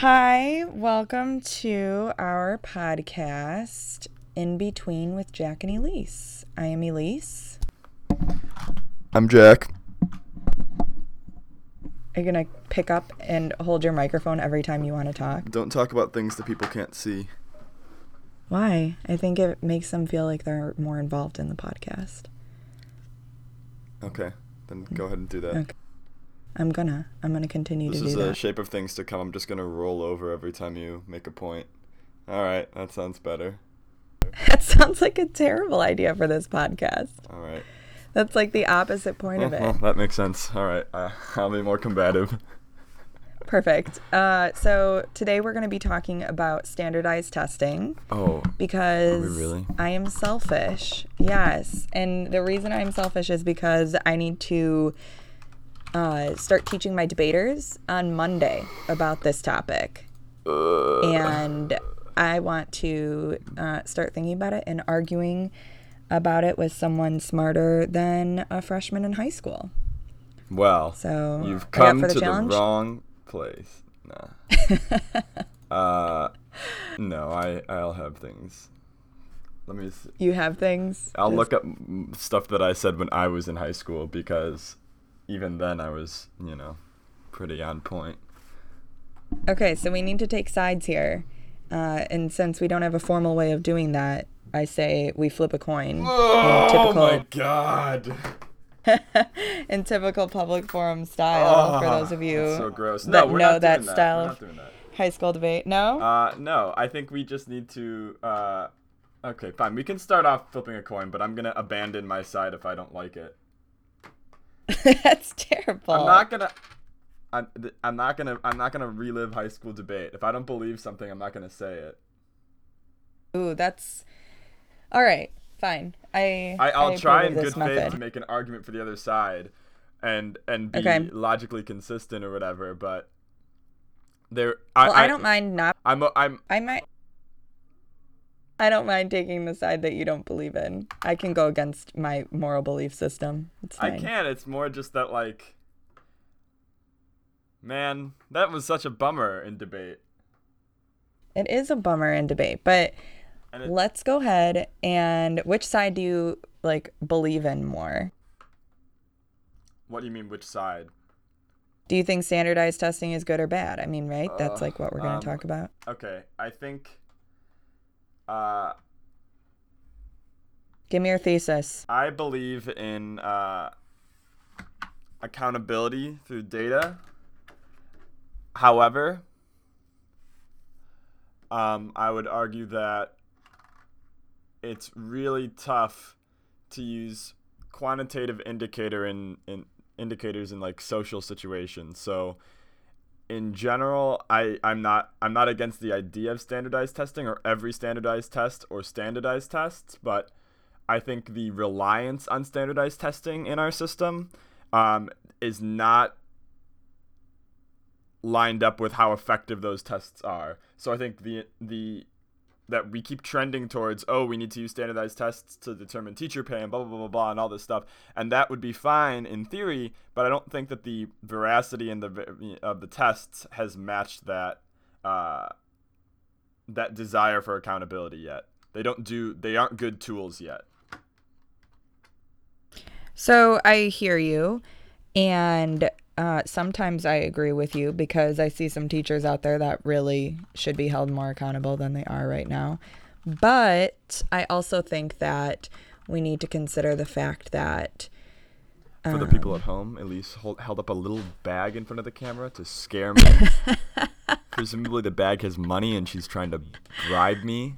Hi, welcome to our podcast, In Between with Jack and Elise. I am Elise. I'm Jack. Are you going to pick up and hold your microphone every time you want to talk? Don't talk about things that people can't see. Why? I think it makes them feel like they're more involved in the podcast. Okay, then go mm. ahead and do that. Okay. I'm gonna. I'm gonna continue This to is do a that. shape of things to come. I'm just gonna roll over every time you make a point. All right, that sounds better. that sounds like a terrible idea for this podcast. All right. That's like the opposite point of it. well, that makes sense. All right, uh, I'll be more combative. Perfect. Uh, so today we're going to be talking about standardized testing Oh, because really? I am selfish. Yes. And the reason I'm selfish is because I need to uh, start teaching my debaters on Monday about this topic. and I want to uh, start thinking about it and arguing about it with someone smarter than a freshman in high school. well, So you've are you up come for to the challenge? the wrong place. Nah. uh, no, I I'll have things. Let me. See. You have things. I'll Just- look up stuff that I said when I was in high school because even then I was, you know, pretty on point. Okay, so we need to take sides here. Uh, and since we don't have a formal way of doing that, I say we flip a coin. Oh typical- my god! in typical public forum style, for those of you so gross. that No, we're know not that doing that. style We're of not doing that. high school debate. No? Uh, no, I think we just need to. Uh, okay, fine. We can start off flipping a coin, but I'm gonna abandon my side if I don't like it. That's terrible. I'm not gonna. I'm, I'm not gonna. I'm not gonna relive high school debate. If I don't believe something, I'm not gonna say it. Ooh, that's. All right, fine. I. I, I'll I try in good this faith to make an argument for the other side, and and be Okay. logically consistent or whatever. But there, I, Well, I, don't mind not. I'm I'm I might. I don't mind taking the side that you don't believe in. I can go against my moral belief system. It's I can. It's more just that like, man, that was such a bummer in debate. It is a bummer in debate, but it, let's go ahead and which side do you like believe in more? what do you mean? Which side? Do you think standardized testing is good or bad? I mean, right? That's Uh, like what we're going um, to talk about. Okay, I think. Uh, Give me your thesis. I believe in uh, accountability through data. However, um, I would argue that it's really tough to use quantitative indicator in, in indicators in like social situations. So in general, I, I'm not I'm not against the idea of standardized testing or every standardized test or standardized tests, but I think the reliance on standardized testing in our system um, is not lined up with how effective those tests are. So I think the the that we keep trending towards oh we need to use standardized tests to determine teacher pay and blah blah blah blah blah and all this stuff and that would be fine in theory but I don't think that the veracity and the of the tests has matched that uh, that desire for accountability yet. They don't do they aren't good tools yet. So I hear you, and uh, sometimes I agree with you because I see some teachers out there that really should be held more accountable than they are right now. But I also think that we need to consider the fact that For the Um. people at home, Elise hold, held up a little bag in front of the camera to scare me. Presumably, the bag has money and she's trying to bribe me.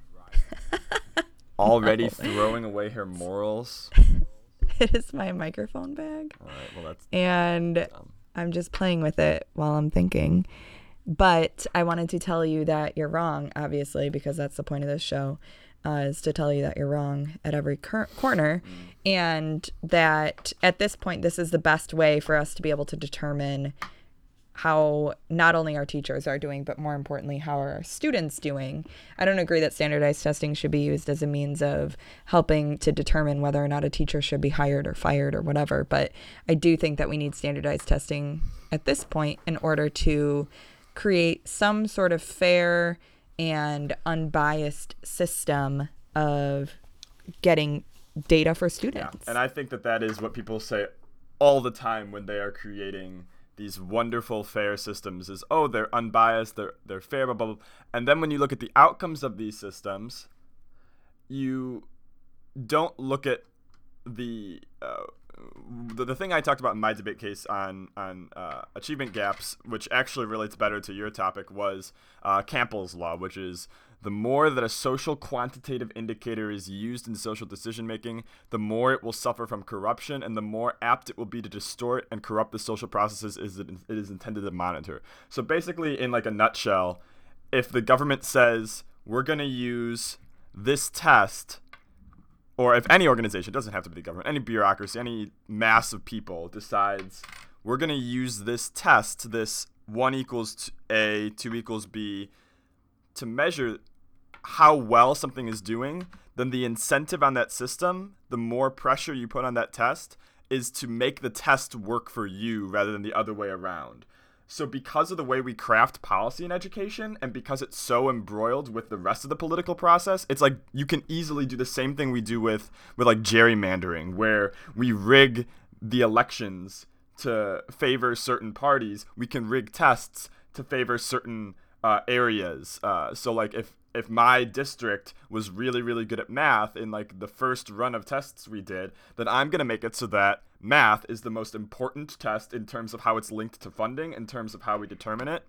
Already throwing away her morals. it is my microphone bag. All right, well, that's and dumb. I'm just playing with it while I'm thinking. But I wanted to tell you that you're wrong, obviously, because that's the point of this show, uh, is to tell you that you're wrong at every cor- corner, and that at this point, this is the best way for us to be able to determine how not only our teachers are doing, but more importantly, how are our students doing. I don't agree that standardized testing should be used as a means of helping to determine whether or not a teacher should be hired or fired or whatever, but I do think that we need standardized testing at this point in order to create some sort of fair and unbiased system of getting data for students. And I think that that is what people say all the time when they are creating these wonderful fair systems is oh they're unbiased they're they're fair blah, blah blah. And then when you look at the outcomes of these systems you don't look at the uh, the, the thing I talked about in my debate case on on uh, achievement gaps, which actually relates better to your topic, was uh, Campbell's law, which is the more that a social quantitative indicator is used in social decision making, the more it will suffer from corruption, and the more apt it will be to distort and corrupt the social processes it is intended to monitor. So basically, in like a nutshell, if the government says we're going to use this test or if any organization doesn't have to be the government, any bureaucracy, any mass of people decides we're going to use this test, this one equals A, two equals B, to measure how well something is doing, then the incentive on that system, the more pressure you put on that test, is to make the test work for you rather than the other way around. So, because of the way we craft policy in education, and because it's so embroiled with the rest of the political process, it's like you can easily do the same thing we do with with like gerrymandering, where we rig the elections to favor certain parties. We can rig tests to favor certain uh, areas. Uh, so, like if if my district was really really good at math in like the first run of tests we did then i'm to make it so that math is the most important test in terms of how it's linked to funding in terms of how we determine it.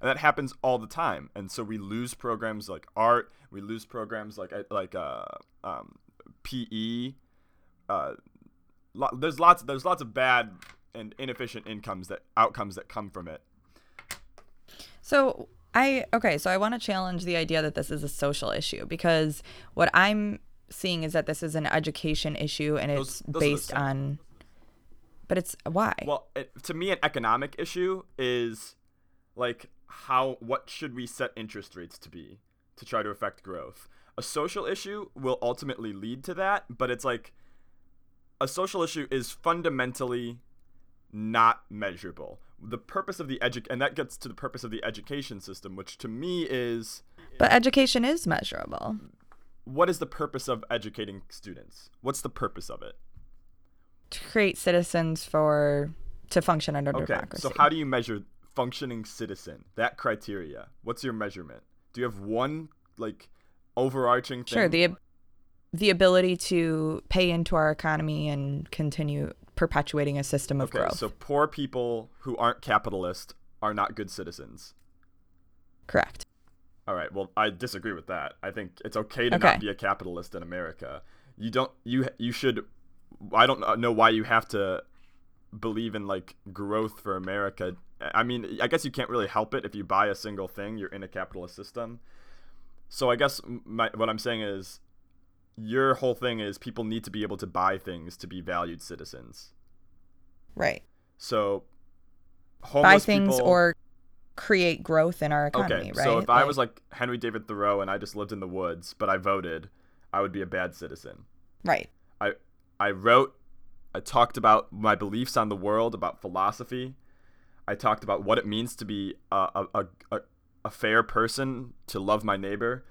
And that happens all the time. And so we lose programs like art we lose programs like like uh, um, pe uh, lo- there's lots there's lots of bad and inefficient incomes that outcomes that come from it. So I okay, so I want to challenge the idea that this is a social issue because what I'm seeing is that this is an education issue and it's those, those based on but it's why? Well, it, to me an economic issue is like how what should we set interest rates to be to try to affect growth. A social issue will ultimately lead to that, but it's like a social issue is fundamentally not measurable the purpose of the edu and that gets to the purpose of the education system which to me is but education is measurable. What is the purpose of educating students? What's the purpose of it? To create citizens for to function under okay, democracy so how do you measure functioning citizen that criteria? What's your measurement? Do you have one like overarching thing? sure the the ability to pay into our economy and continue perpetuating a system of okay, growth. So poor people who aren't capitalist are not good citizens. Correct. All right. Well, I disagree with that. I think it's okay to okay. not be a capitalist in America. You don't you you should I don't know why you have to believe in like growth for America. I mean, I guess you can't really help it if you buy a single thing, you're in a capitalist system. So I guess my, what I'm saying is your whole thing is people need to be able to buy things to be valued citizens. Right. So buy things people... or create growth in our economy, okay, right? So if like... I was like Henry David Thoreau and I just lived in the woods, but I voted, I would be a bad citizen. Right. I I wrote I talked about my beliefs on the world, about philosophy. I talked about what it means to be a, a, a, a fair person, to love my neighbor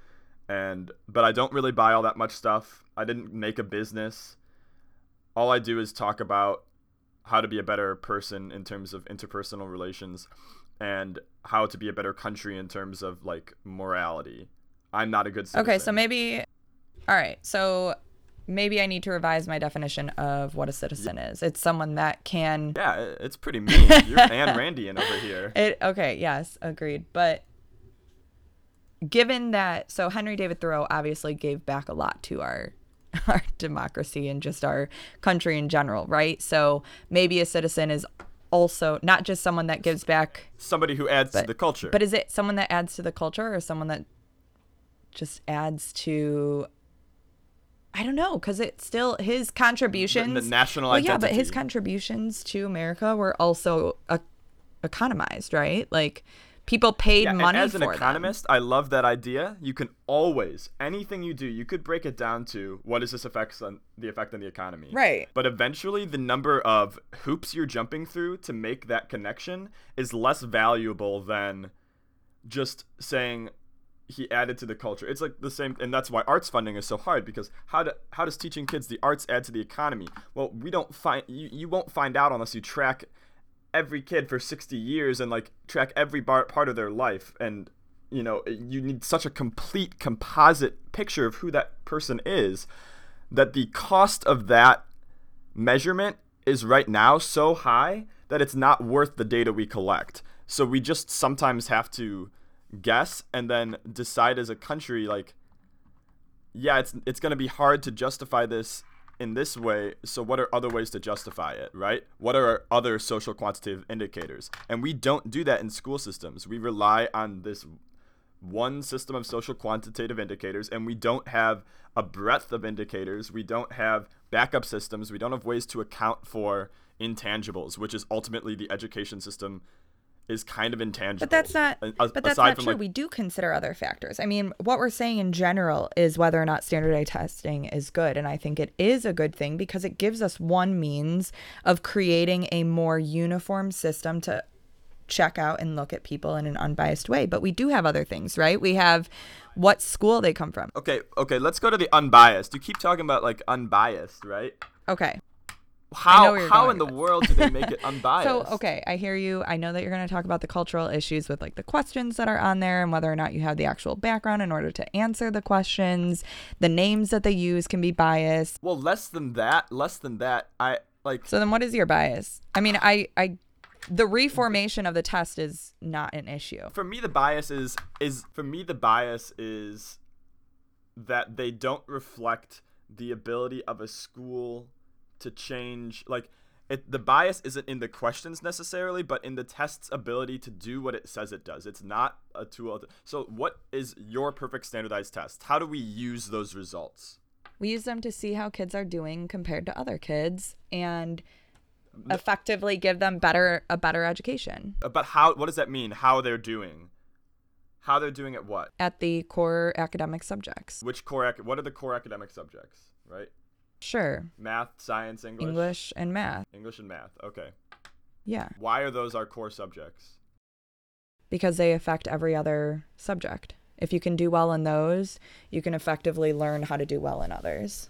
and but I don't really buy all that much stuff. I didn't make a business. All I do is talk about how to be a better person in terms of interpersonal relations and how to be a better country in terms of like morality. I'm not a good citizen. Okay, so maybe all right. So maybe I need to revise my definition of what a citizen is. It's someone that can Yeah, it's pretty mean. You're Ayn Randian over here. It okay, yes, agreed. But given that so Henry David Thoreau obviously gave back a lot to our our democracy and just our country in general, right? So maybe a citizen is also not just someone that gives back somebody who adds but, to the culture. But is it someone that adds to the culture or someone that just adds to I don't know because it's still his contributions. The, the national well, identity. Yeah, but his contributions to America were also uh, economized, right? Like people paid yeah, money as an economist them. i love that idea you can always anything you do you could break it down to what is this effects on the effect on the economy right but eventually the number of hoops you're jumping through to make that connection is less valuable than just saying he added to the culture. It's like the same, and that's why arts funding is so hard because how do how does teaching kids the arts add to the economy? Well, we don't find you you won't find out unless you track every kid for 60 years and like track every bar, part of their life. And you know you need such a complete composite picture of who that person is that the cost of that measurement is right now so high that it's not worth the data we collect. So we just sometimes have to guess and then decide as a country like yeah it's it's going to be hard to justify this in this way so what are other ways to justify it right? What are our other social quantitative indicators? And we don't do that in school systems. We rely on this one system of social quantitative indicators and we don't have a breadth of indicators. We don't have backup systems. We don't have ways to account for intangibles which is ultimately the education system is kind of intangible. But that's not. but that's not true. Like, we do consider other factors. I mean, what we're saying in general is whether or not standardized testing is good, and I think it is a good thing because it gives us one means of creating a more uniform system to check out and look at people in an unbiased way. But we do have other things, right? We have what school they come from. Okay, okay, let's go to the unbiased. You keep talking about like unbiased, right? Okay. How how in the world do they make it unbiased? so okay, I hear you. I know that you're going to talk about the cultural issues with like the questions that are on there and whether or not you have the actual background in order to answer the questions. The names that they use can be biased. Well, less than that, less than that. I like So then what is your bias? I mean, I I the reformation of the test is not an issue. For me the bias is is for me the bias is that they don't reflect the ability of a school to change like it, the bias isn't in the questions necessarily, but in the test's ability to do what it says it does. It's not a tool. To, so, what is your perfect standardized test? How do we use those results? We use them to see how kids are doing compared to other kids and effectively give them better a better education. Uh, but how? What does that mean? How they're doing? How they're doing at what? At the core academic subjects. Which core? What are the core academic subjects? Right. Sure. Math, science, English. English and math. English and math. Okay. Yeah. Why are those our core subjects? Because they affect every other subject. If you can do well in those, you can effectively learn how to do well in others.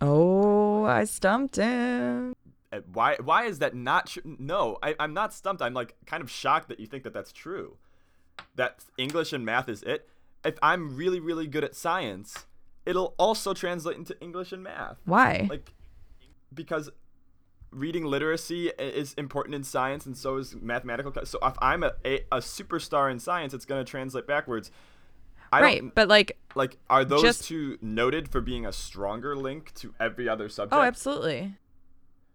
Oh, I stumped him. Uh, why? Why is that not true? No, I, I'm not stumped. I'm like kind of shocked that you think that that's true. That English and math is it. If I'm really, really good at science, it'll also translate into English and math. Why? Like because reading literacy is important in science and so is mathematical so if i'm a, a, a superstar in science it's going to translate backwards. I right but like like are those just, two noted for being a stronger link to every other subject? Oh absolutely.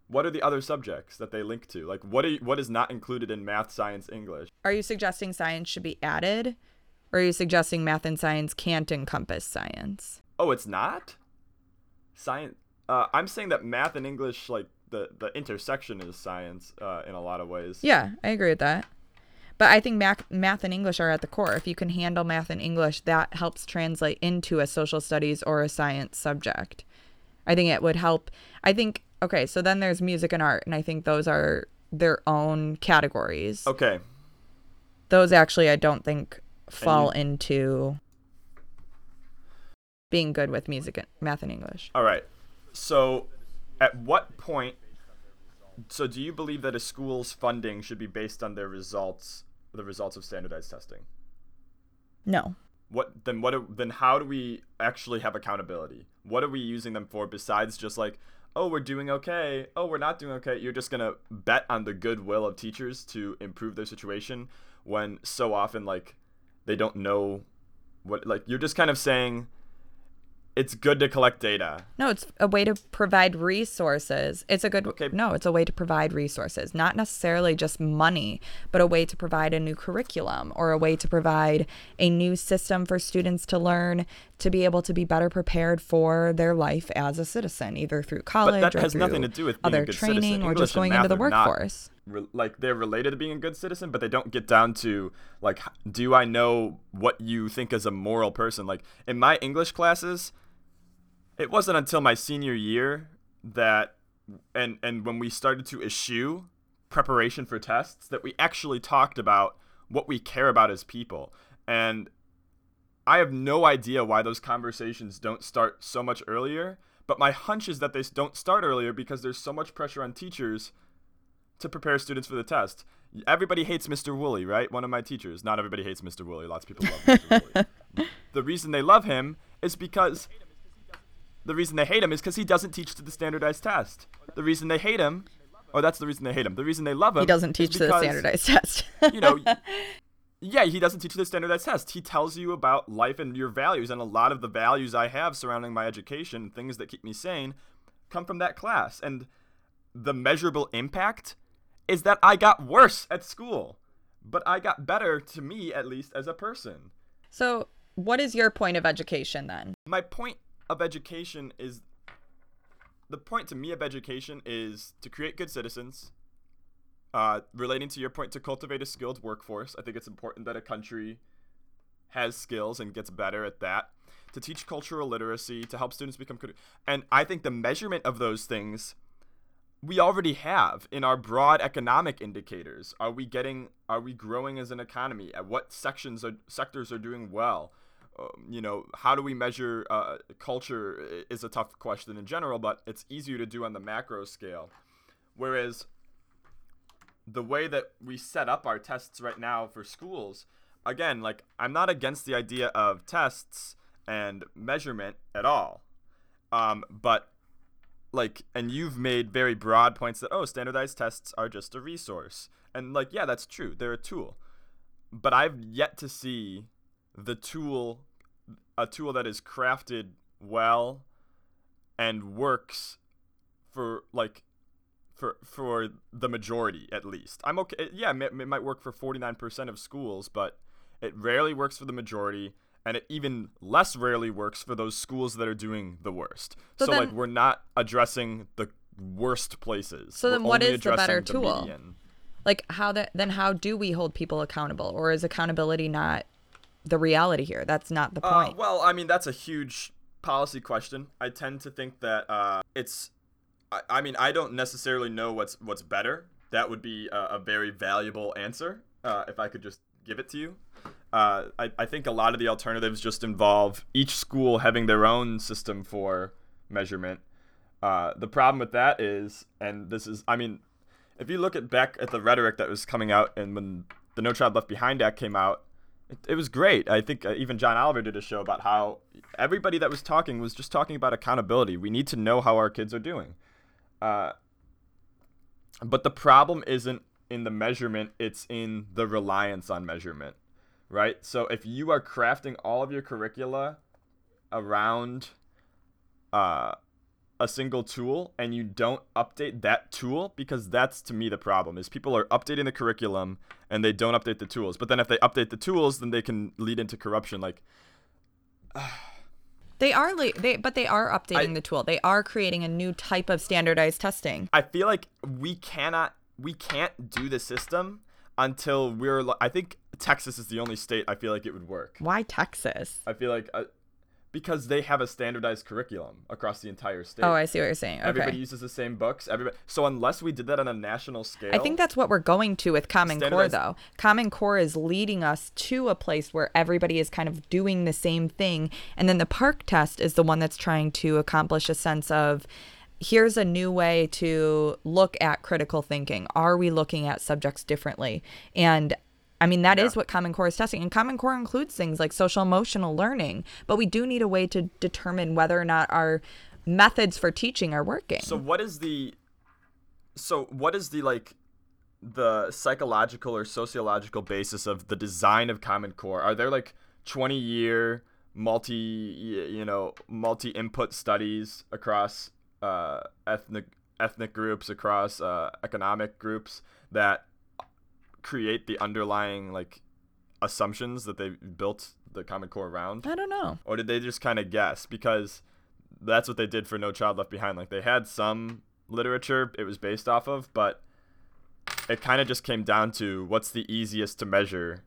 What are the other subjects that they link to? Like what are you, what is not included in math science english? Are you suggesting science should be added or are you suggesting math and science can't encompass science Oh, it's not. Science. Uh, I'm saying that math and English, like the the intersection, is science uh, in a lot of ways. Yeah, I agree with that. But I think math, math and English are at the core. If you can handle math and English, that helps translate into a social studies or a science subject. I think it would help. I think okay, so then there's music and art, and I think those are their own categories. Okay. Those actually, I don't think fall you, into being good with music, math, and English. All right. So, at what point? So, do you believe that a school's funding should be based on their results, the results of standardized testing? No. What then? What then? How do we actually have accountability? What are we using them for besides just like, oh, we're doing okay. Oh, we're not doing okay. You're just gonna bet on the goodwill of teachers to improve their situation when so often like they don't know what like you're just kind of saying it's good to collect data. No, it's a way to provide resources. It's a good okay. no, it's a way to provide resources, not necessarily just money, but a way to provide a new curriculum or a way to provide a new system for students to learn to be able to be better prepared for their life as a citizen, either through college but that or has nothing to do with other training or just going into the workforce. Re- like they're related to being a good citizen, but they don't get down to like, do I know what you think as a moral person? Like in my English classes, it wasn't until my senior year that and and when we started to issue preparation for tests that we actually talked about what we care about as people And I have no idea why those conversations don't start so much earlier, but my hunch is that they don't start earlier because there's so much pressure on teachers to prepare students for the test. Everybody hates Mr. Woolley, right? One of my teachers. Not everybody hates Mr. Woolley. Lots of people love Mr. Woolley. The reason they love him is because the reason they hate him is because he doesn't teach to the standardized test. The reason they hate him, or that's the reason they hate him. The reason they love him, He doesn't teach is to the standardized test. You know, yeah, he doesn't teach to the standardized test. He tells you about life and your values, and a lot of the values I have surrounding my education, things that keep me sane, come from that class. And the measurable impact is that I got worse at school, but I got better to me at least as a person. so, what is your point of education then? my point of education is the point to me of education is to create good citizens uh, relating to your point to cultivate a skilled workforce. I think it's important that a country has skills and gets better at that to teach cultural literacy to help students become critical and i think the measurement of those things we already have in our broad economic indicators. Are we getting are we growing as an economy? At what sections are sectors are doing well you know, how do we measure uh, culture is a tough question in general, but it's easier to do on the macro scale. Whereas the way that we set up our tests right now for schools, again, like I'm not against the idea of tests and measurement at all. Um, but like, and you've made very broad points that, oh, standardized tests are just a resource. And like, yeah, that's true. They're a tool. But I've yet to see the tool a tool that is crafted well and works for like for for the majority at least. I'm okay. Yeah, it, it might work for 49% of schools, but it rarely works for the majority and it even less rarely works for those schools that are doing the worst. So So, like we're not addressing the worst places. So then We're what only is the better tool? median. Like how that then how do we hold people accountable or is accountability not the reality here? That's not the Uh, point. well, I mean, that's a huge policy question. I tend to think that uh, it's. I, I mean, I don't necessarily know what's what's better. That would be a, a very valuable answer uh, if I could just give it to you. Uh, I, I think a lot of the alternatives just involve each school having their own system for measurement. Uh, the problem with that is, and this is, I mean, if you look at back at the rhetoric that was coming out and when the No Child Left Behind Act came out, it, it was great. I think uh, even John Oliver did a show about how everybody that was talking was just talking about accountability. We need to know how our kids are doing. Uh, but the problem isn't in the measurement, it's in the reliance on measurement, right? So if you are crafting all of your curricula around uh, a single tool and you don't update that tool because that's to me the problem is people are updating the curriculum and they don't update the tools but then if they update the tools then they can lead into corruption like they are le- they but they are updating I- the tool. They are creating a new type of standardized testing. i feel like we cannot we can't do the system until we're i think texas is the only state i feel like it would work Why Texas? i feel like uh, because they have a standardized curriculum across the entire state Oh, I see what you're saying. everybody uses the same books everybody so unless we did that on a national scale I think that's what we're going to with Common Core, though. Common Core is leading us to a place where everybody is kind of doing the same thing. And then the PARCC test is the one that's trying to accomplish a sense of here's a new way to look at critical thinking. Are we looking at subjects differently? And I mean, that is Yeah. what Common Core is testing. And Common Core includes things like social emotional learning, but we do need a way to determine whether or not our methods for teaching are working. So what is the so what is the like the psychological or sociological basis of the design of Common Core? Are there like 20 year multi you know multi input studies across uh, ethnic ethnic groups across uh, economic groups that create the underlying like assumptions that they built the Common Core around? I don't know. or did they just kind of guess because that's what they did for no child left behind like they had some literature it was based off of but it kind of just came down to what's the easiest to measure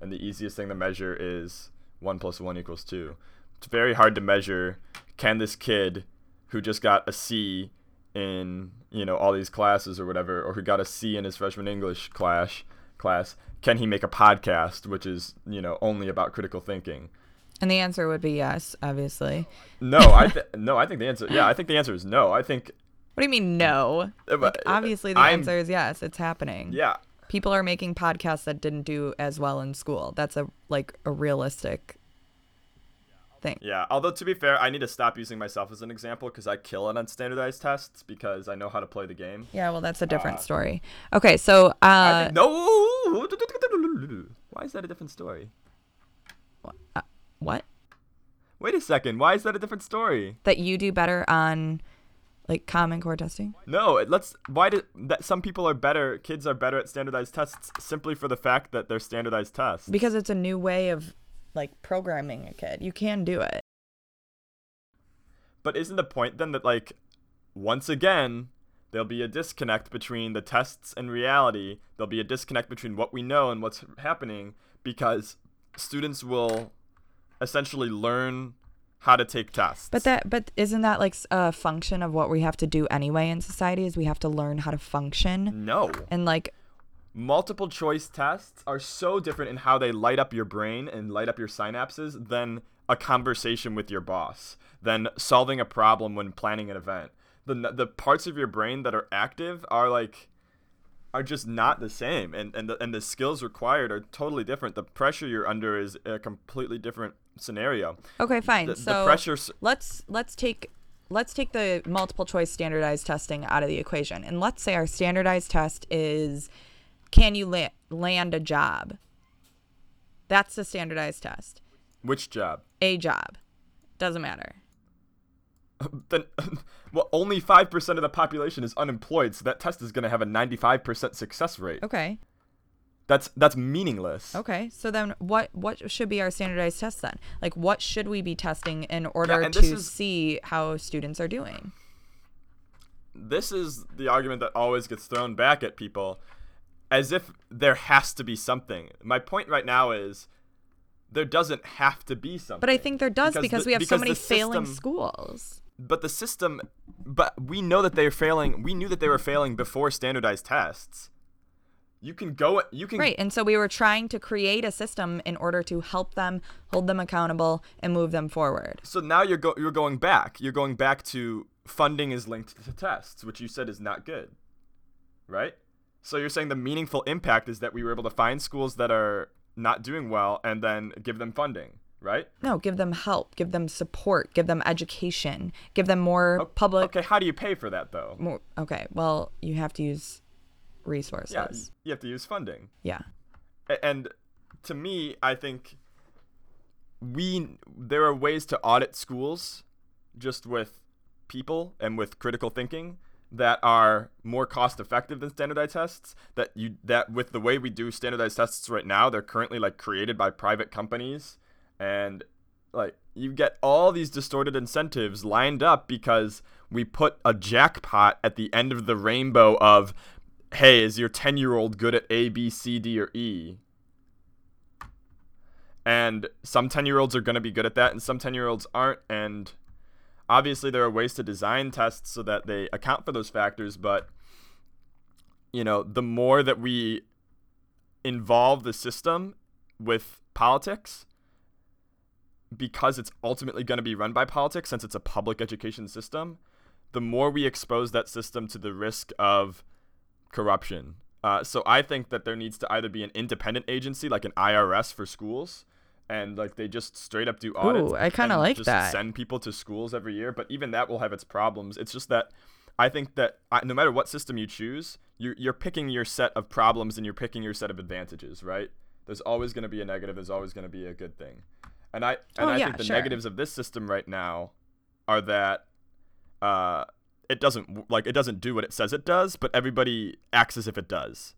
and the easiest thing to measure is 1 plus 1 equals 2 it's very hard to measure can this kid who just got a c in you know all these classes or whatever or who got a c in his freshman english class class, can he make a podcast, which is you know only about critical thinking? And the answer would be yes, obviously. No, I th- no, I think the answer. Yeah, I think the answer is no. I think What do you mean no? uh, Like, obviously, the I'm- answer is yes. It's happening. Yeah, People are making podcasts that didn't do as well in school. That's a like a realistic thing. yeah. Although to be fair, I need to stop using myself as an example because I kill it on standardized tests because I know how to play the game. Yeah, well, that's a different story. Okay, so uh, think, no. Why is that a different story? what? Wait a second. Why is that a different story? That you do better on like Common Core testing? No, it, let's. Why did that? Some people are better. Kids are better at standardized tests simply for the fact that they're standardized tests. Because it's a new way of like programming a kid. You can do it. But isn't the point then that like, once again, there'll be a disconnect between the tests and reality. There'll be a disconnect between what we know and what's happening because students will essentially learn how to take tests. But that but isn't that like a function of what we have to do anyway in society is we have to learn how to function no. and like multiple choice tests are so different in how they light up your brain and light up your synapses than a conversation with your boss, than solving a problem when planning an event. The the parts of your brain that are active are like are just not the same and and the, and the skills required are totally different. The pressure you're under is a completely different scenario. Okay, fine. The, so the pressure let's let's take let's take the multiple choice standardized testing out of the equation and let's say our standardized test is can you la- land a job? That's the standardized test. Which job? a job. Doesn't matter. Then well only 5% of the population is unemployed, so that test is going to have a 95% success rate. okay. That's that's meaningless. okay so then what what should be our standardized test then? Like what should we be testing in order this to is- see how students are doing? This is the argument that always gets thrown back at people as if there has to be something. My point right now is there doesn't have to be something. but i think there does because, the- we have so many the failing system- schools But the system but we know that they're failing. We knew that they were failing before standardized tests. You can go you can Right. And so we were trying to create a system in order to help them, hold them accountable, and move them forward. So now you're go- you're going back. You're going back to funding is linked to tests, which you said is not good. Right? So you're saying the meaningful impact is that we were able to find schools that are not doing well and then give them funding, right? No, give them help, give them support, give them education, give them more public. Okay, how do you pay for that though? More, okay. Well, you have to use Yeah, resources. you have to use funding. Yeah. And to me, I think we there are ways to audit schools just with people and with critical thinking that are more cost effective than standardized tests that you that with the way we do standardized tests right now they're currently like created by private companies. And like you get all these distorted incentives lined up because we put a jackpot at the end of the rainbow of hey is your 10 year old good at a b c d or e? And some 10 year olds are going to be good at that and some 10 year olds aren't and obviously there are ways to design tests so that they account for those factors but you know the more that we involve the system with politics because it's ultimately going to be run by politics since it's a public education system the more we expose that system to the risk of corruption. Uh, so i think that there needs to either be an independent agency like an irs for schools and like they just straight up do audits Ooh, I kinda like just that. send people to schools every year but even that will have its problems it's just that i think that I, no matter what system you choose you're, you're picking your set of problems and you're picking your set of advantages right there's always going to be a negative there's always going to be a good thing and i and Oh, i yeah, think the sure. negatives of this system right now are that uh it doesn't like it doesn't do what it says it does but everybody acts as if it does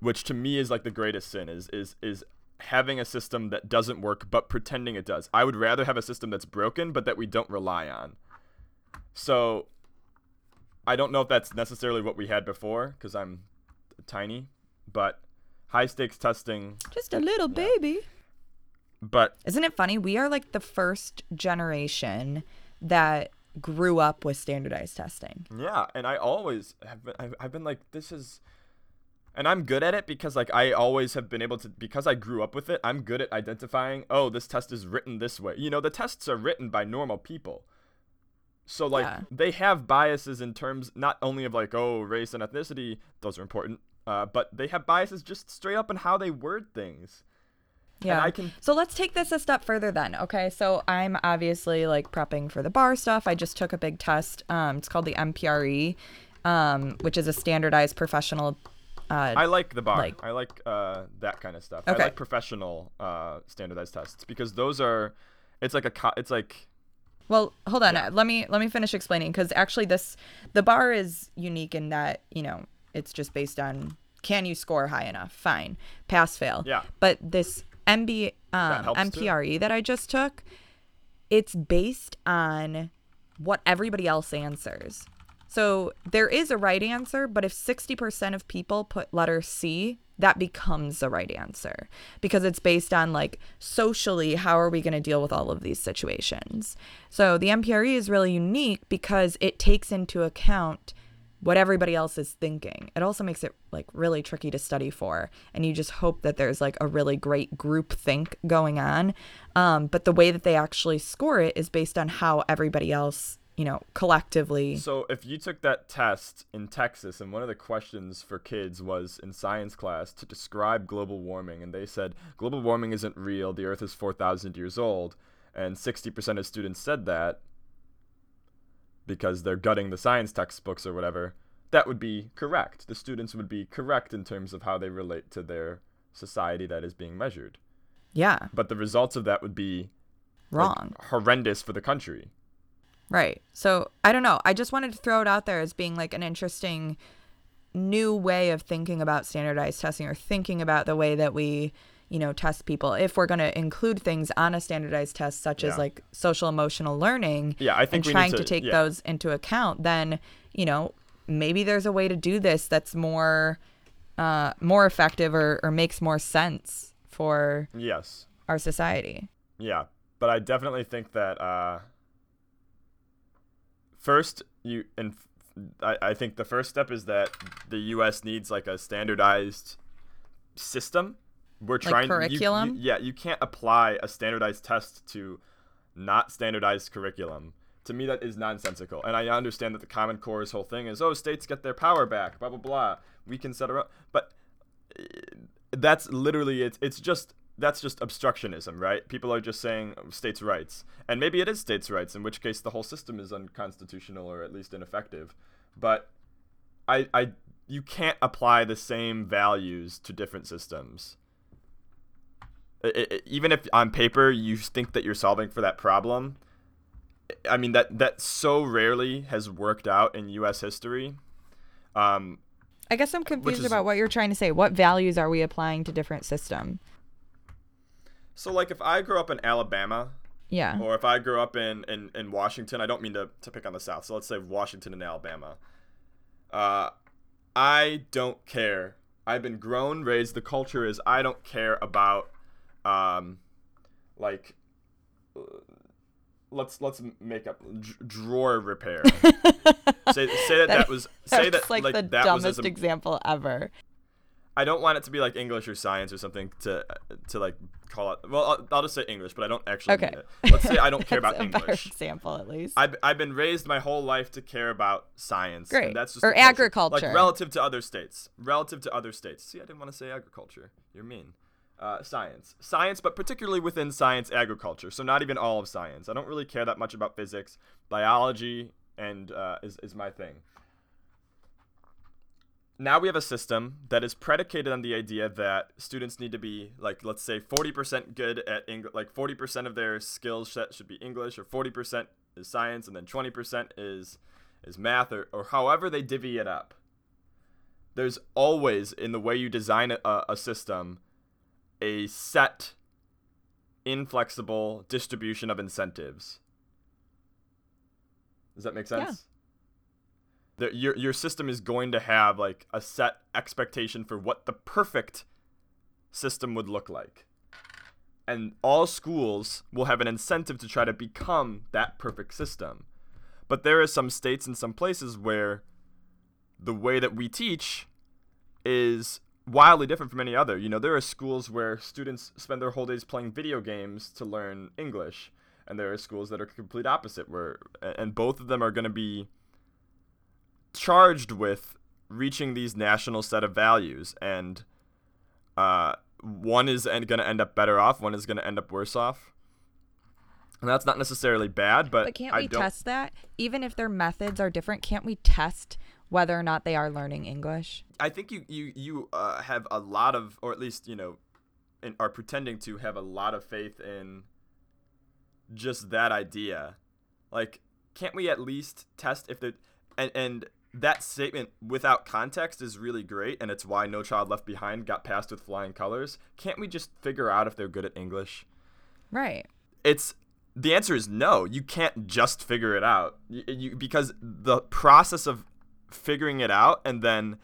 which to me is like the greatest sin is is is having a system that doesn't work but pretending it does i would rather have a system that's broken but that we don't rely on so i don't know if that's necessarily what we had before because i'm tiny but high stakes testing Just a little baby. but Isn't it funny? We are like the first generation that grew up with standardized testing. Yeah, and I always have been. I've, I've been like, this is. And I'm good at it because like I always have been able to because I grew up with it. I'm good at identifying, oh, this test is written this way. You know, the tests are written by normal people. So like Yeah. they have biases in terms not only of like oh race and ethnicity, those are important, uh, but they have biases just straight up in how they word things. Yeah. I can- So let's take this a step further then. Okay. So I'm obviously like prepping for the bar stuff. I just took a big test. Um, it's called the MPRE, um, which is a standardized professional. Uh, I like the bar. like- I like uh, that kind of stuff. Okay. I like professional uh, standardized tests because those are, it's like a co- it's like well, hold on. uh, Let me let me finish explaining because actually this the bar is unique in that you know it's just based on can you score high enough? Fine, pass fail. Yeah. But this MB um, too. MPRE E that I just took, it's based on what everybody else answers. So there is a right answer, but if 60% of people put letter C, that becomes the right answer because it's based on like socially, how are we going to deal with all of these situations? So the MPRE is really unique because it takes into account what everybody else is thinking. It also makes it like really tricky to study for, and you just hope that there's like a really great group think going on. Um, but the way that they actually score it is based on how everybody else, you know, collectively. So if you took that test in Texas and one of the questions for kids was in science class to describe global warming and they said global warming isn't real, the earth is 4000 years old and 60% of students said that because they're gutting the science textbooks or whatever, that would be correct. The students would be correct in terms of how they relate to their society that is being measured. yeah, But the results of that would be like, wrong. horrendous for the country. Right. So I don't know. I just wanted to throw it out there as being like an interesting new way of thinking about standardized testing or thinking about the way that we, you know, test people. If we're going to include things on a standardized test, such as like social emotional learning, Yeah, I think and trying to- to, take yeah. those into account, then you know maybe there's a way to do this that's more, uh, more effective or or makes more sense for Yes. our society. Yeah, but I definitely think that uh, first you and I, I think the first step is that the U.S. needs like a standardized system. We're trying you- you- curriculum? yeah, you can't apply a standardized test to not standardized curriculum. To me, that is nonsensical. And I understand that the Common Core's whole thing is, oh, states get their power back, blah blah blah. We can set up, but uh, that's literally it's it's just that's just obstructionism, right? People are just saying states' rights, and maybe it is states' rights, in which case the whole system is unconstitutional or at least ineffective. But I I you can't apply the same values to different systems. I- I- even if on paper you think that you're solving for that problem, I mean that that so rarely has worked out in U.S. history. Um, I guess I'm confused is- about what you're trying to say. What values are we applying to different system? So like if I grew up in Alabama, Yeah. or if I grew up in, in, in Washington, I don't mean to, to pick on the South, so let's say Washington and Alabama. Uh, I don't care. I've been grown, raised. The culture is I don't care about, um, like, uh, let's let's make up d- drawer repair. say say that that was say That's that like, the that was dumbest example ever. I don't want it to be like English or science or something to to like call it. Well, I'll, I'll just say English, but I don't actually Okay. Let's say I don't care about English. example, at least. I've, I've been raised my whole life to care about science. Great. And that's just Or agriculture. Like relative to other states. Relative to other states. See, I didn't want to say agriculture. You're mean. Uh, science. Science, but particularly within science, agriculture. So not even all of science. I don't really care that much about physics. Biology and uh, is, is my thing. Now we have a system that is predicated on the idea that students need to be like let's say 40% good at English like 40% of their skills set should be English or 40% is science and then 20% is is math or, or however they divvy it up. There's always in the way you design a, a system a set inflexible distribution of incentives. Does that make sense? Yeah. The, your your system is going to have like a set expectation for what the perfect system would look like. And all schools will have an incentive to try to become that perfect system. But there are some states and some places where the way that we teach is wildly different from any other. You know, there are schools where students spend their whole days playing video games to learn English, and there are schools that are complete opposite where and both of them are going to be charged with reaching these national set of values and uh, one is going to end up better off, one is going to end up worse off. And that's not necessarily bad, but, but can't we test that? Even if their methods are different, can't we test whether or not they are learning English? I think you you you uh, have a lot of, or at least you know, in, are pretending to have a lot of faith in just that idea. Like, can't we at least test if the and and that statement without context is really great, and it's why No Child Left Behind got passed with flying colors. Can't we just figure out if they're good at English? Right. It's the answer is no. You can't just figure it out you, you, because the process of figuring it out and then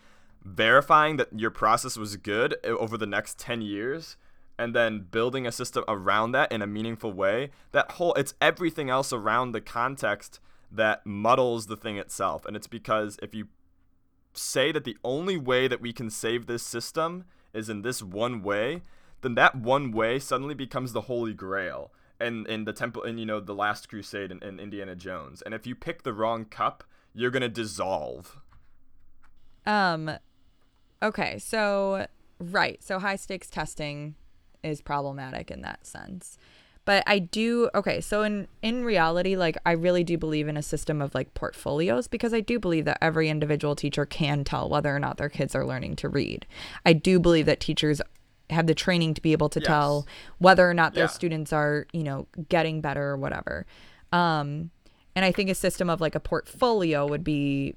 verifying that your process was good eh, over the next 10 years and then building a system around that in a meaningful way that whole it's everything else around the context that muddles the thing itself. And it's because if you say that the only way that we can save this system is in this one way, then that one way suddenly becomes the holy grail. And in the temple, and you know, the Last Crusade in, in Indiana Jones. And if you pick the wrong cup, you're gonna dissolve. Um, okay, so right, so high stakes testing is problematic in that sense but i do okay so in in reality like i really do believe in a system of like portfolios because i do believe that every individual teacher can tell whether or not their kids are learning to read i do believe that teachers have the training to be able to yes. tell whether or not their yeah. students are you know getting better or whatever um and i think a system of like a portfolio would be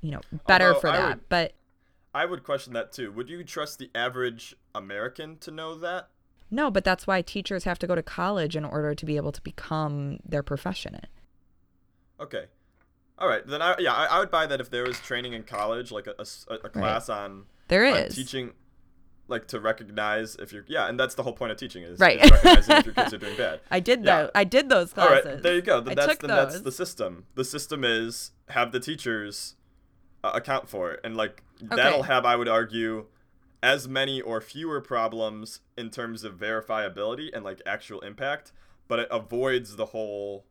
you know better Although for I that would, but i would question that too would you trust the average american to know that no, but that's why teachers have to go to college in order to be able to become their profession. Okay. All right. Then I yeah I, I would buy that if there was training in college like a, a, a class right. on there is on teaching like to recognize if you're yeah and that's the whole point of teaching is right is recognizing if your kids are doing bad. I did yeah. that. I did those classes. All right. There you go. Then I that's then those. that's the system. The system is have the teachers uh, account for it and like okay. that'll have I would argue as many or fewer problems in terms of verifiability and like actual impact, but it avoids the whole.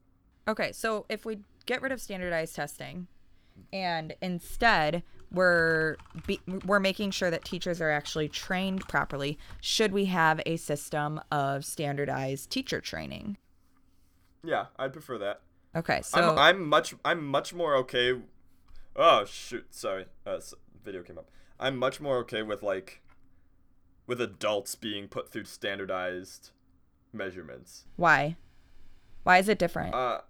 Okay, so if we get rid of standardized testing and instead we're be, we're making sure that teachers are actually trained properly, should we have a system of standardized teacher training? Yeah, I'd prefer that. Okay, so I'm, I'm much I'm much more okay. Oh shoot! Sorry, uh, video came up. I'm much more okay with like with adults being put through standardized measurements. Why? Why is it different? Uh,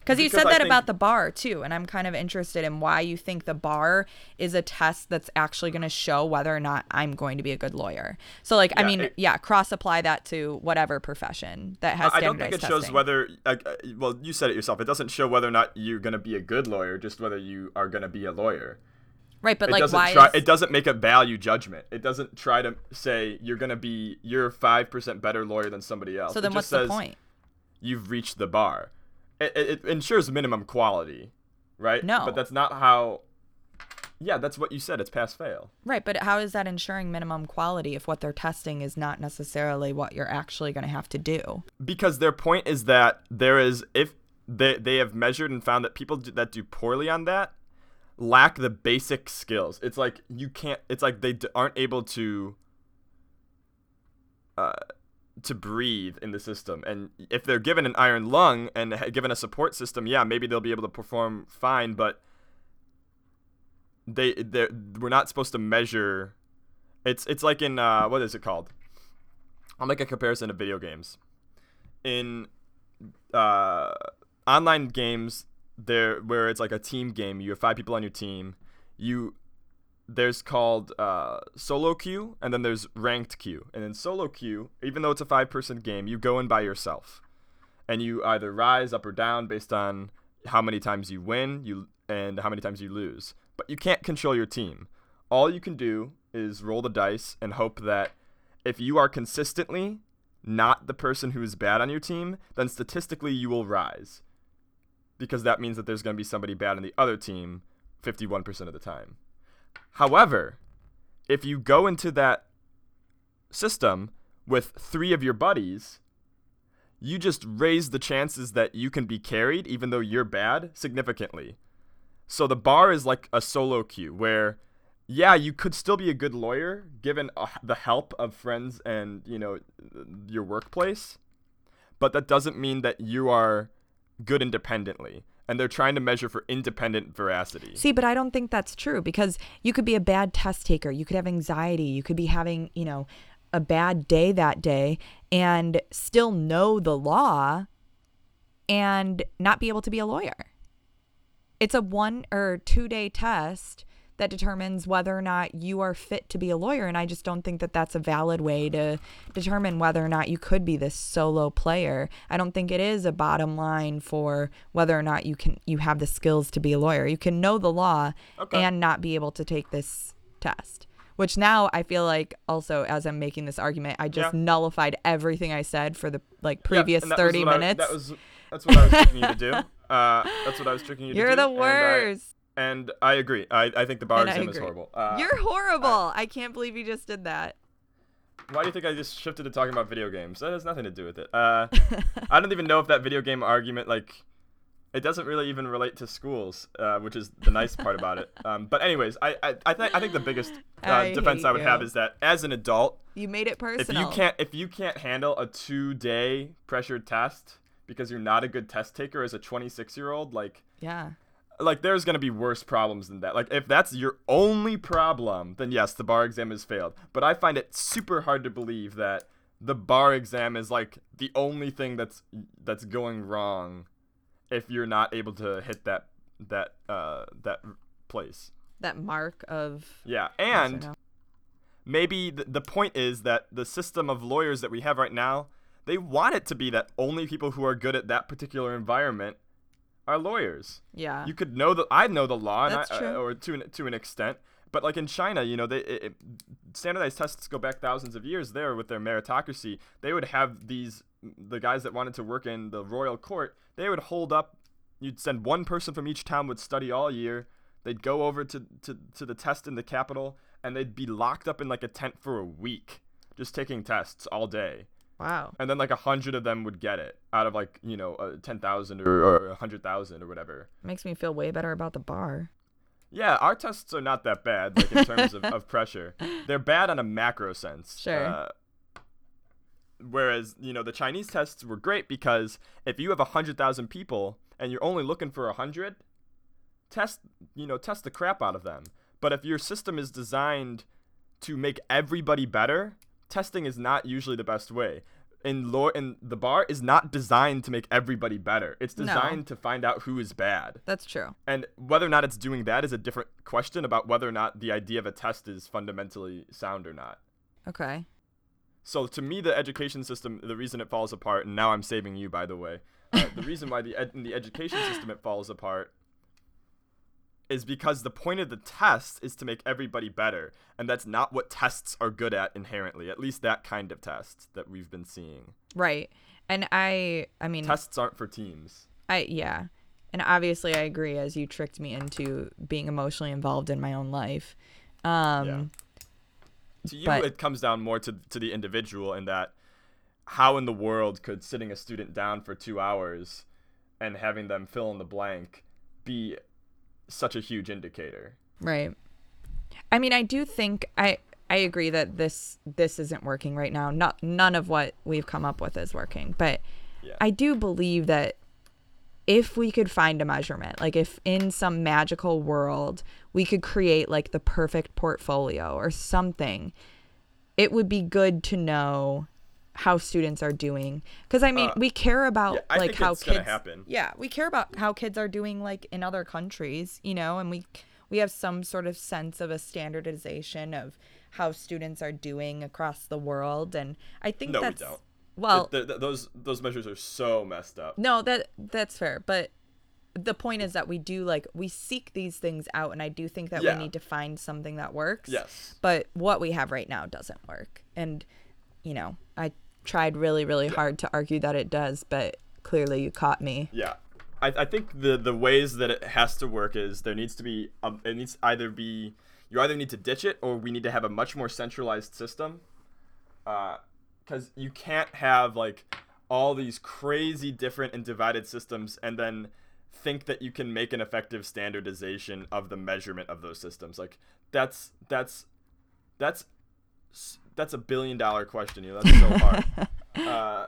because you said that think, about the bar too, and I'm kind of interested in why you think the bar is a test that's actually going to show whether or not I'm going to be a good lawyer. So, like, yeah, I mean, it, yeah, cross apply that to whatever profession that has. I don't think it testing. shows whether. Uh, well, you said it yourself. It doesn't show whether or not you're going to be a good lawyer, just whether you are going to be a lawyer. Right, but it like why try, is... it doesn't make a value judgment. It doesn't try to say you're gonna be you're five percent better lawyer than somebody else. So then, it what's the point? You've reached the bar. It, it, it, ensures minimum quality, right? No, but that's not how. Yeah, that's what you said. It's pass fail. Right, but how is that ensuring minimum quality if what they're testing is not necessarily what you're actually going to have to do? Because their point is that there is if they they have measured and found that people do, that do poorly on that lack the basic skills. It's like you can't. It's like they d- aren't able to. Uh, to breathe in the system, and if they're given an iron lung and given a support system, yeah, maybe they'll be able to perform fine. But they they we're not supposed to measure. It's it's like in uh, what is it called? I'll make a comparison to video games. In uh, online games, there where it's like a team game. You have five people on your team. You there's called uh, solo queue and then there's ranked queue. And in solo queue, even though it's a five person game, you go in by yourself, and you either rise up or down based on how many times you win you and how many times you lose. But you can't control your team. All you can do is roll the dice and hope that if you are consistently not the person who is bad on your team, then statistically you will rise because that means that there's going to be somebody bad on the other team 51% of the time. However, if you go into that system with three of your buddies, you just raise the chances that you can be carried, even though you're bad, significantly. So the bar is like a solo queue where, yeah, you could still be a good lawyer given uh, the help of friends and you know your workplace, but that doesn't mean that you are good independently. And they're trying to measure for independent veracity. See, but I don't think that's true because you could be a bad test taker. You could have anxiety. You could be having, you know, a bad day that day and still know the law and not be able to be a lawyer. It's a one or two day test that determines whether or not you are fit to be a lawyer. And I just don't think that that's a valid way to determine whether or not you could be this solo player. I don't think it is a bottom line for whether or not you can you have the skills to be a lawyer. You can know the law Okay. and not be able to take this test. Which now I feel like also as I'm making this argument, I just Yeah. nullified everything I said for the like previous was 30 what I- minutes. that was that's what I was tricking you to do. Uh, that's what I was tricking you to You're do. the and I- worst. And I, agree. I, I think the bar And exam is horrible. Uh, You're horrible. I can't believe you just did that. Why do you think I just shifted to talking about video games? That has nothing to do with it. Uh, I don't even know if that video game argument like it doesn't really even relate to schools, uh, which is the nice part about it. Um, but anyways, I I, I think I think the biggest uh, I defense I would have is that as an adult, You made it personal. if you can't if you can't handle a two day pressured test because you're not a good test taker as a 26 year old, like Yeah. Like there's gonna be worse problems than that. Like if that's your only problem, then yes, the bar exam has failed. But I find it super hard to believe that the bar exam is like the only thing that's that's going wrong if you're not able to hit that that uh that place. That mark of Yeah, and no? maybe the, the point is that the system of lawyers that we have right now, they want it to be that only people who are good at that particular environment are lawyers Yeah. you could know the I know the law, and That's I, true. uh, or to an, to an extent. But like in China, you know, they it, it- standardized tests go back thousands of years. There with their meritocracy, they would have these the guys that wanted to work in the royal court. They would hold up. You'd send one person from each town would study all year. They'd go over to, to, to the test in the capital, and they'd be locked up in like a tent for a week, just taking tests all day wow. and then like a hundred of them would get it out of like you know uh, ten thousand or, or a hundred thousand or whatever. Makes me feel way better about the bar. Yeah, our tests are not that bad, like in terms of, of pressure. They're bad on a macro sense. Sure. Uh, whereas, you know, the Chinese tests were great because if you have a hundred thousand people and you're only looking for a hundred, test you know, test the crap out of them. But if your system is designed to make everybody better, testing is not usually the best way. In law in the bar is not designed to make everybody better. It's No. designed to find out who is bad. That's true. And whether or not it's doing that is a different question about whether or not the idea of a test is fundamentally sound or not. Okay. So to me, the education system, the reason it falls apart, and now I'm saving you, by the way, uh, the reason why the ed- in the education system it falls apart is because the point of the test is to make everybody better, and that's not what tests are good at inherently. At least that kind of test that we've been seeing. Right. And I I mean Tests aren't for teams. I yeah. And obviously I agree as you tricked me into being emotionally involved in my own life. Um Yeah. To you, But- it comes down more to to the individual in that how in the world could sitting a student down for two hours and having them fill in the blank be such a huge indicator? Right. I mean, I do think I I agree that this this isn't working right now. Not none of what we've come up with is working, but Yeah. I do believe that if we could find a measurement, like if in some magical world we could create like the perfect portfolio or something, it would be good to know how students are doing because I mean Uh, we care about yeah, like how it's kids gonna happen. yeah we care about how kids are doing like in other countries you know and we we have some sort of sense of a standardization of how students are doing across the world and I think No, we that's don't. well Th- th- those those measures are so messed up. no that that's fair but the point is that we do like we seek these things out and I do think that Yeah. we need to find something that works Yes. but what we have right now doesn't work and you know I tried really really hard to argue that it does but clearly you caught me Yeah. I, I think the the ways that it has to work is there needs to be um, it needs either be you either need to ditch it or we need to have a much more centralized system. Uh Because you can't have like all these crazy different and divided systems and then think that you can make an effective standardization of the measurement of those systems. Like that's that's that's that's a billion dollar question. You know, that's so hard. uh,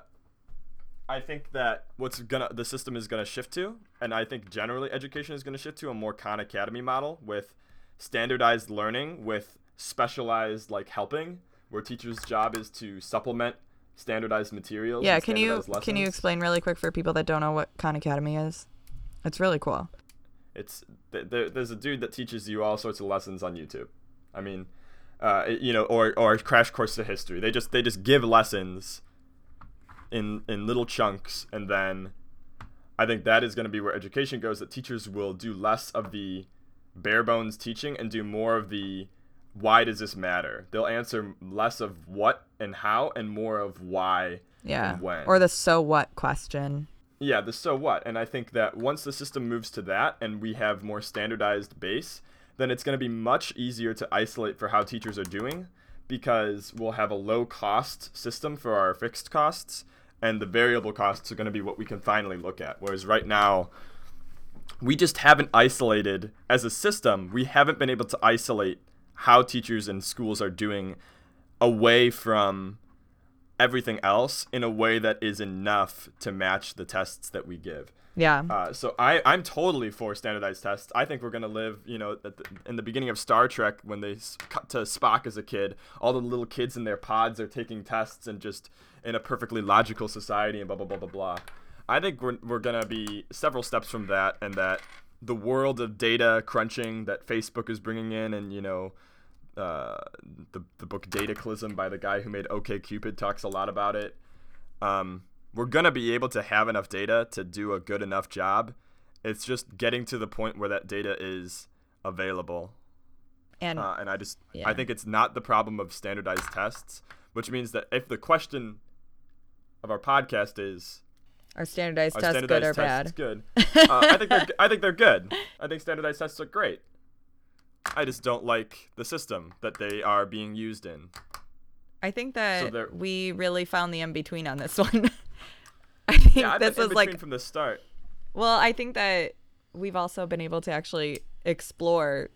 I think that what's gonna the system is gonna shift to, and I think generally education is gonna shift to a more Khan Academy model with standardized learning with specialized like helping, where teachers' job is to supplement standardized materials. Yeah, can you standardized can you explain really quick for people that don't know what Khan Academy is? It's really cool. It's th- there, there's a dude that teaches you all sorts of lessons on YouTube. I mean, uh, you know, or or crash course to history. They just they just give lessons in in little chunks, and then I think that is going to be where education goes. That teachers will do less of the bare bones teaching and do more of the why does this matter. They'll answer less of what and how and more of why Yeah. and when. Or the so what question. Yeah, the so what? And I think that once the system moves to that and we have more standardized base, then it's going to be much easier to isolate for how teachers are doing because we'll have a low cost system for our fixed costs and the variable costs are going to be what we can finally look at. Whereas right now, we just haven't isolated as a system, we haven't been able to isolate how teachers and schools are doing away from everything else in a way that is enough to match the tests that we give. Yeah. Uh, so I, I'm totally for standardized tests. I think we're gonna live, you know, at the, in the beginning of Star Trek when they cut to Spock as a kid, all the little kids in their pods are taking tests and just in a perfectly logical society and blah blah blah blah blah. I think we're we're gonna be several steps from that, and that the world of data crunching that Facebook is bringing in, and you know, uh, the the book Dataclysm by the guy who made OkCupid talks a lot about it. Um, we're gonna be able to have enough data to do a good enough job. It's just getting to the point where that data is available, and uh, and I just Yeah. I think it's not the problem of standardized tests, which means that if the question of our podcast is are standardized are tests good or standardized bad? tests good, uh, I think they're I think they're good. I think standardized tests are great. I just don't like the system that they are being used in. I think that there- we really found the in between on this one. I think Yeah, this was like from the start. Well, I think that we've also been able to actually explore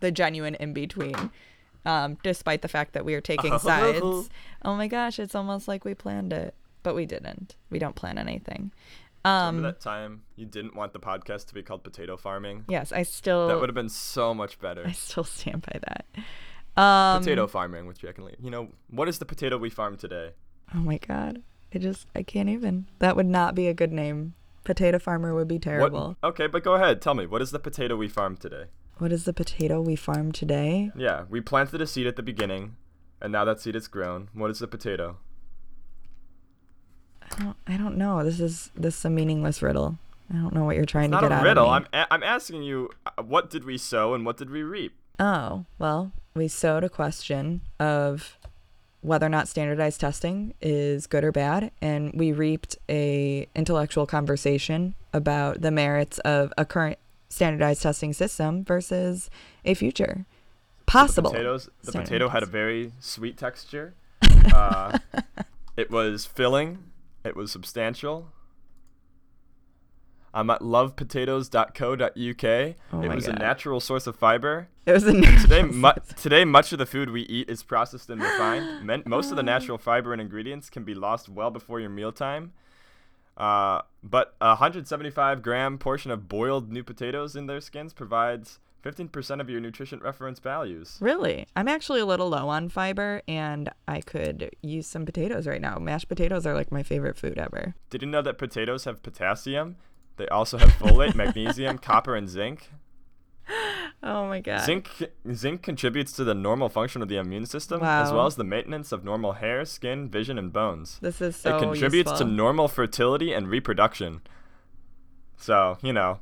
the genuine in between, um, despite the fact that we are taking sides. Oh my gosh, it's almost like we planned it, but we didn't. We don't plan anything. Um, Remember that time you didn't want the podcast to be called Potato Farming? yes, I still, That would have been so much better. I still stand by that. Um, potato farming with Jack and Elise. You know, what is the potato we farm today? Oh my god, I just, I can't even. That would not be a good name. Potato farmer would be What, terrible. okay, but go ahead. Tell me, what is the potato we farm today? what is the potato we farm today? Yeah, we planted a seed at the beginning, and now that seed has grown. What is the potato? I don't, I don't know. This is this is a meaningless riddle. I don't know what you're trying Not to get a out riddle. of me. I'm a- I'm asking you, uh, what did we sow and what did we reap? Oh, well, we sowed a question of whether or not standardized testing is good or bad, and we reaped a intellectual conversation about the merits of a current standardized testing system versus a future possible. The potatoes. The potato had a very sweet texture. Uh, it was filling. It was substantial. I'm at lovepotatoes.co.uk. Oh it was a natural source of fiber. It was a Today, mu- today, much of the food we eat is processed and refined. Men- most of the natural fiber and ingredients can be lost well before your mealtime. Uh, but a 175 gram portion of boiled new potatoes in their skins provides 15% of your nutrition reference values. Really? I'm actually a little low on fiber and I could use some potatoes right now. Mashed potatoes are like my favorite food ever. Did you know that potatoes have potassium? They also have folate, magnesium, copper, and zinc. Oh my god. Zinc zinc contributes to the normal function of the immune system, as well as the maintenance of normal hair, skin, vision, and bones. This is so it contributes to normal fertility and reproduction. So you know,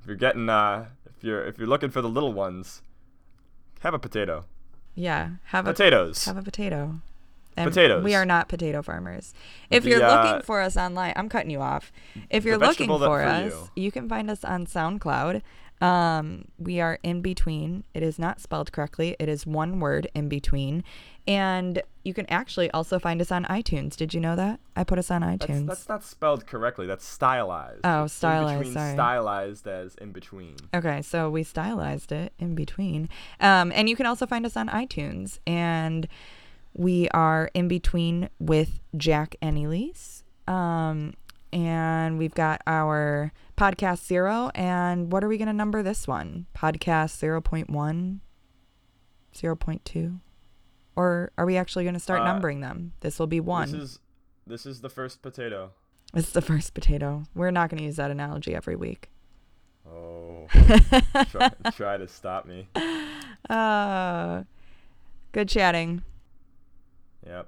if you're getting uh, you're if you're looking for the little ones, have a potato. Yeah, have a Potatoes. have a potato. And Potatoes. We are not potato farmers. If The, you're uh, looking for us online, I'm cutting you off. If you're looking for for us, you. can find us on SoundCloud Um, we are in between. It is not spelled correctly. It is one word in between. And you can actually also find us on iTunes. Did you know that? I put us on iTunes. that's not spelled correctly. That's stylized. Oh, It's stylized, sorry. Stylized as in between. Okay, so we stylized it in between. Um, and you can also find us on iTunes. And we are in between with Jack and Elise. Um, and we've got our podcast zero. And what are we going to number this one? Podcast 0.1, 0.2? Or are we actually going to start Uh, numbering them? This will be one. This is this is the first potato. it's the first potato. We're not going to use that analogy every week. Oh, try, try to stop me. Uh, good chatting. Yep.